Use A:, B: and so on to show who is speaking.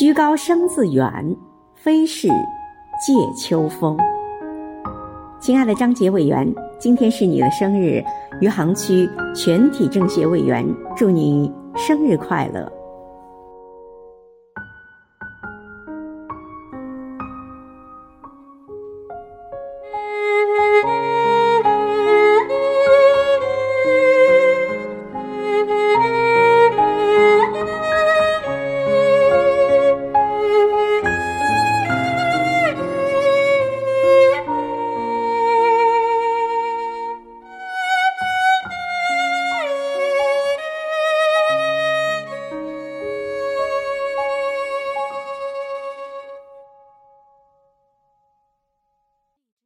A: 居高声自远，非是借秋风。亲爱的张杰委员，今天是你的生日，余杭区全体政协委员，祝你生日快乐。